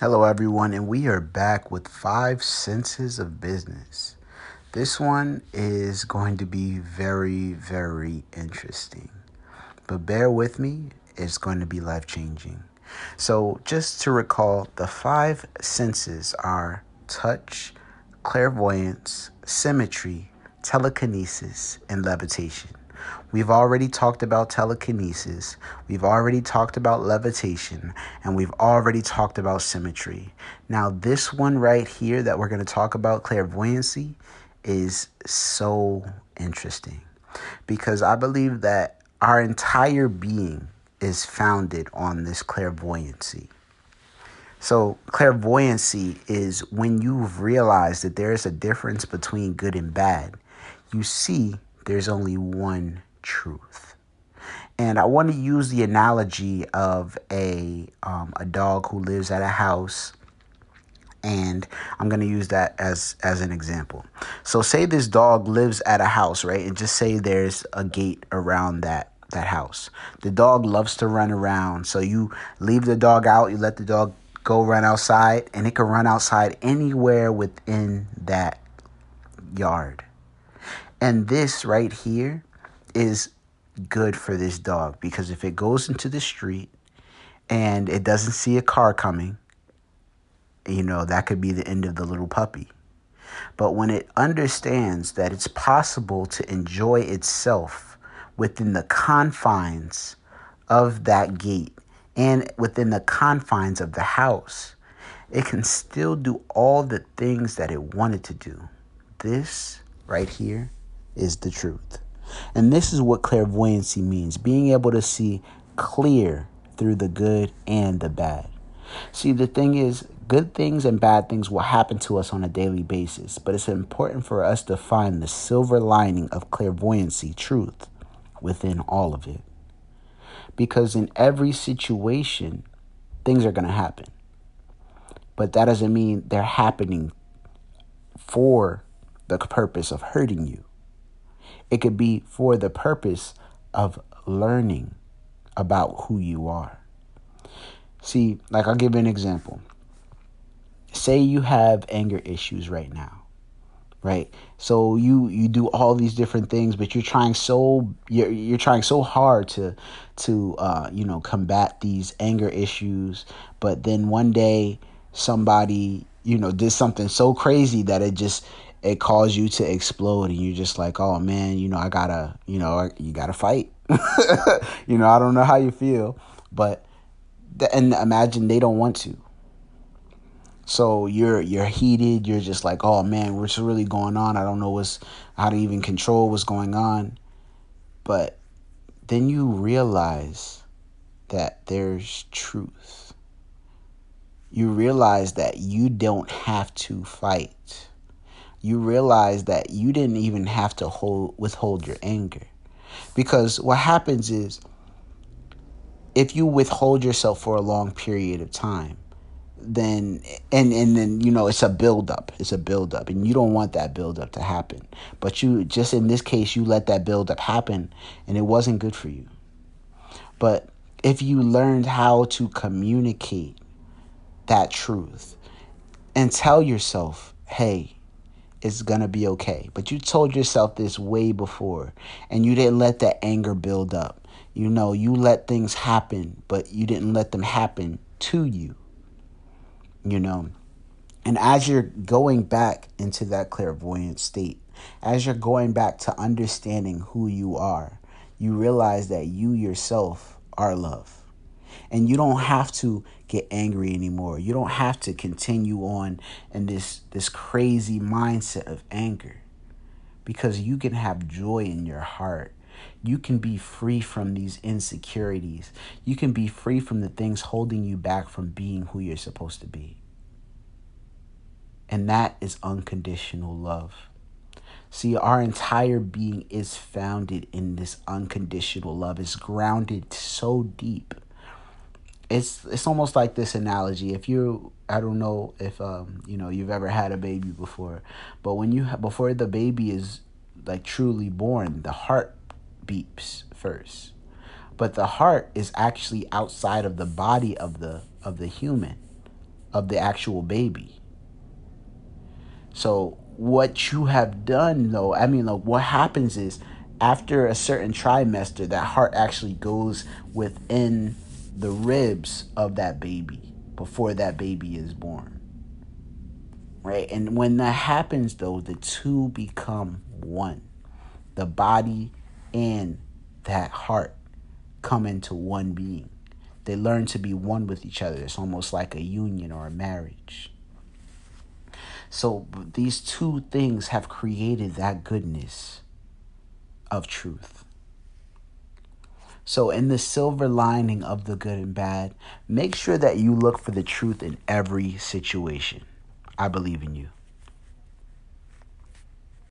Hello, everyone, and we are back with five senses of business. This one is going to be very, very interesting, but bear with me, it's going to be life changing. So, just to recall, the five senses are touch, clairvoyance, symmetry, telekinesis, and levitation. We've already talked about telekinesis, we've already talked about levitation, and we've already talked about symmetry. Now, this one right here that we're going to talk about, clairvoyancy, is so interesting because I believe that our entire being is founded on this clairvoyancy. So, clairvoyancy is when you've realized that there is a difference between good and bad. You see, there's only one truth. And I want to use the analogy of a um, a dog who lives at a house, and I'm going to use that as as an example. So say this dog lives at a house, right? And just say there's a gate around that that house. The dog loves to run around, so you leave the dog out, you let the dog go run outside, and it can run outside anywhere within that yard. And this right here is good for this dog because if it goes into the street and it doesn't see a car coming, you know, that could be the end of the little puppy. But when it understands that it's possible to enjoy itself within the confines of that gate and within the confines of the house, it can still do all the things that it wanted to do. This right here is the truth. And this is what clairvoyancy means being able to see clear through the good and the bad. See, the thing is, good things and bad things will happen to us on a daily basis, but it's important for us to find the silver lining of clairvoyancy, truth, within all of it. Because in every situation, things are going to happen. But that doesn't mean they're happening for the purpose of hurting you. It could be for the purpose of learning about who you are. See, like I'll give you an example. Say you have anger issues right now. Right? So you you do all these different things but you're trying so you're you're trying so hard to to uh you know combat these anger issues but then one day somebody you know did something so crazy that it just it caused you to explode and you're just like oh man you know i gotta you know you gotta fight. You know i don't know how you feel but and imagine they don't want to. So you're you're heated. You're just like oh man what's really going on? I don't know what's how to even control what's going on. But then you realize that there's truth. You realize that you don't have to fight you realize that you didn't even have to hold withhold your anger. Because what happens is if you withhold yourself for a long period of time, then and and then you know it's a buildup. It's a buildup, and you don't want that buildup to happen. But you just in this case, you let that buildup happen, and it wasn't good for you. But if you learned how to communicate that truth and tell yourself, "Hey, it's going to be okay. But you told yourself this way before and you didn't let that anger build up. You know, you let things happen, but you didn't let them happen to you. You know, and as you're going back into that clairvoyant state, as you're going back to understanding who you are, you realize that you yourself are love. And you don't have to get angry anymore. You don't have to continue on in this this crazy mindset of anger. Because you can have joy in your heart. You can be free from these insecurities. You can be free from the things holding you back from being who you're supposed to be. And that is unconditional love. See, our entire being is founded in this unconditional love. It's grounded so deep it's it's almost like this analogy. If you I don't know if um you know you've ever had a baby before, but when you before the baby is like truly born, the heart beeps first. But the heart is actually outside of the body of the of the human. of the actual baby. So what you have done though, I mean like what happens is after a certain trimester that heart actually goes within the ribs of that baby before that baby is born. Right? And when that happens though, the two become one. The body and that heart come into one being. They learn to be one with each other. It's almost like a union or a marriage. So these two things have created that goodness of truth. So, in the silver lining of the good and bad, make sure that you look for the truth in every situation. I believe in you.